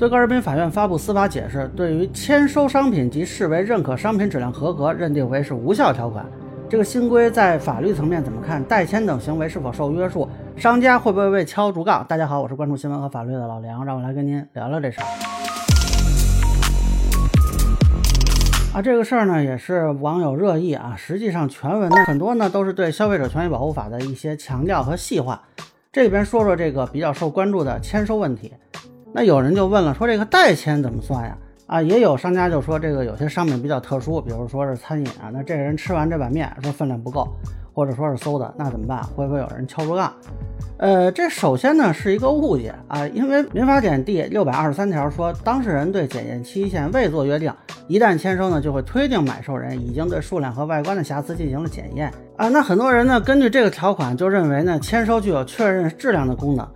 最高人民法院发布司法解释，对于签收商品及视为认可商品质量合格，认定为是无效条款。这个新规在法律层面怎么看？代签等行为是否受约束？商家会不会被敲竹杠？大家好，我是关注新闻和法律的老梁，让我来跟您聊聊这事儿。啊，这个事儿呢也是网友热议啊。实际上全文呢很多呢都是对消费者权益保护法的一些强调和细化。这里边说说这个比较受关注的签收问题。那有人就问了，说这个代签怎么算呀？啊，也有商家就说这个有些商品比较特殊，比如说是餐饮啊，那这个人吃完这碗面说分量不够，或者说是馊的，那怎么办？会不会有人敲竹杠？呃，这首先呢是一个误解啊，因为民法典第六百二十三条说，当事人对检验期限未做约定，一旦签收呢，就会推定买受人已经对数量和外观的瑕疵进行了检验啊。那很多人呢根据这个条款就认为呢，签收具有确认质量的功能。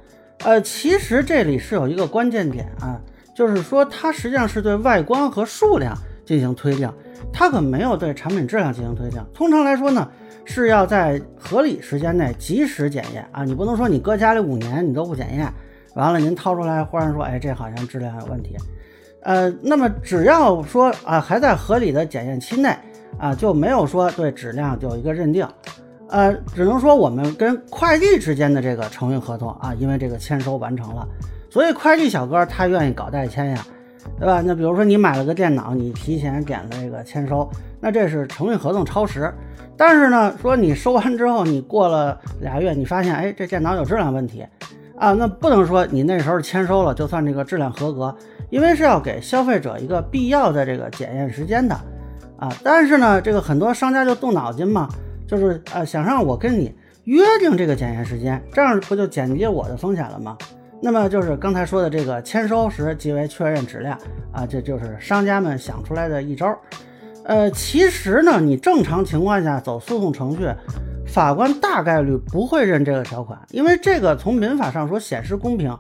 呃，其实这里是有一个关键点啊，就是说它实际上是对外观和数量进行推定，它可没有对产品质量进行推定。通常来说呢，是要在合理时间内及时检验啊，你不能说你搁家里五年你都不检验，完了您掏出来忽然说，哎，这好像质量有问题。呃，那么只要说啊还在合理的检验期内啊，就没有说对质量有一个认定。呃，只能说我们跟快递之间的这个承运合同啊，因为这个签收完成了，所以快递小哥他愿意搞代签呀，对吧？那比如说你买了个电脑，你提前点了这个签收，那这是承运合同超时。但是呢，说你收完之后，你过了俩月，你发现哎这电脑有质量问题啊，那不能说你那时候签收了就算这个质量合格，因为是要给消费者一个必要的这个检验时间的啊。但是呢，这个很多商家就动脑筋嘛。就是呃，想让我跟你约定这个检验时间，这样不就减低我的风险了吗？那么就是刚才说的这个签收时即为确认质量啊，这就是商家们想出来的一招。呃，其实呢，你正常情况下走诉讼程序，法官大概率不会认这个条款，因为这个从民法上说显示公平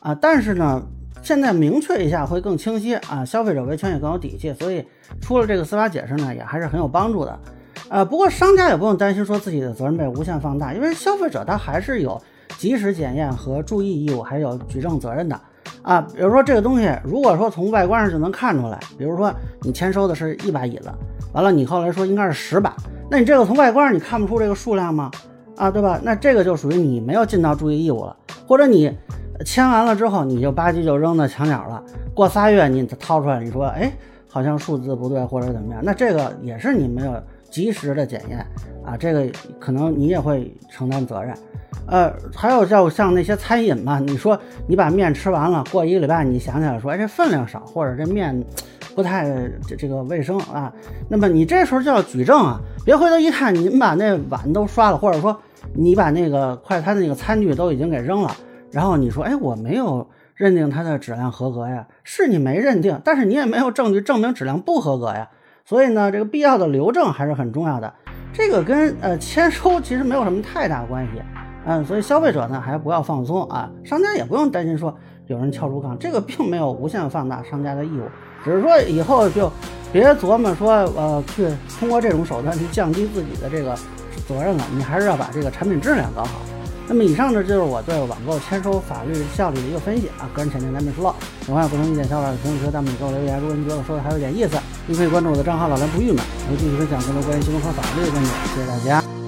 啊。但是呢，现在明确一下会更清晰啊，消费者维权也更有底气，所以出了这个司法解释呢，也还是很有帮助的。呃，不过商家也不用担心说自己的责任被无限放大，因为消费者他还是有及时检验和注意义务，还有举证责任的啊。比如说这个东西，如果说从外观上就能看出来，比如说你签收的是一把椅子，完了你后来说应该是十把，那你这个从外观上你看不出这个数量吗？啊，对吧？那这个就属于你没有尽到注意义务了，或者你签完了之后你就吧唧就扔到墙角了，过仨月你掏出来你说，哎，好像数字不对或者怎么样，那这个也是你没有。及时的检验啊，这个可能你也会承担责任。呃，还有叫像那些餐饮嘛，你说你把面吃完了，过一个礼拜你想起来说，哎，这分量少，或者这面不太这这个卫生啊，那么你这时候就要举证啊，别回头一看，您把那碗都刷了，或者说你把那个快餐的那个餐具都已经给扔了，然后你说，哎，我没有认定它的质量合格呀，是你没认定，但是你也没有证据证明质量不合格呀。所以呢，这个必要的留证还是很重要的。这个跟呃签收其实没有什么太大关系，嗯，所以消费者呢还不要放松啊，商家也不用担心说有人敲竹杠，这个并没有无限放大商家的义务，只是说以后就别琢磨说呃去通过这种手段去降低自己的这个责任了，你还是要把这个产品质量搞好。那么以上呢，就是我对网购签收法律效力的一个分析啊，个人浅见难免疏漏。有有不同意见想法，评论区弹幕里给我留言。如果您觉得我说的还有点意思，您可以关注我的账号老梁不郁闷，我会继续分享更多关于新闻和法律的观点。谢谢大家。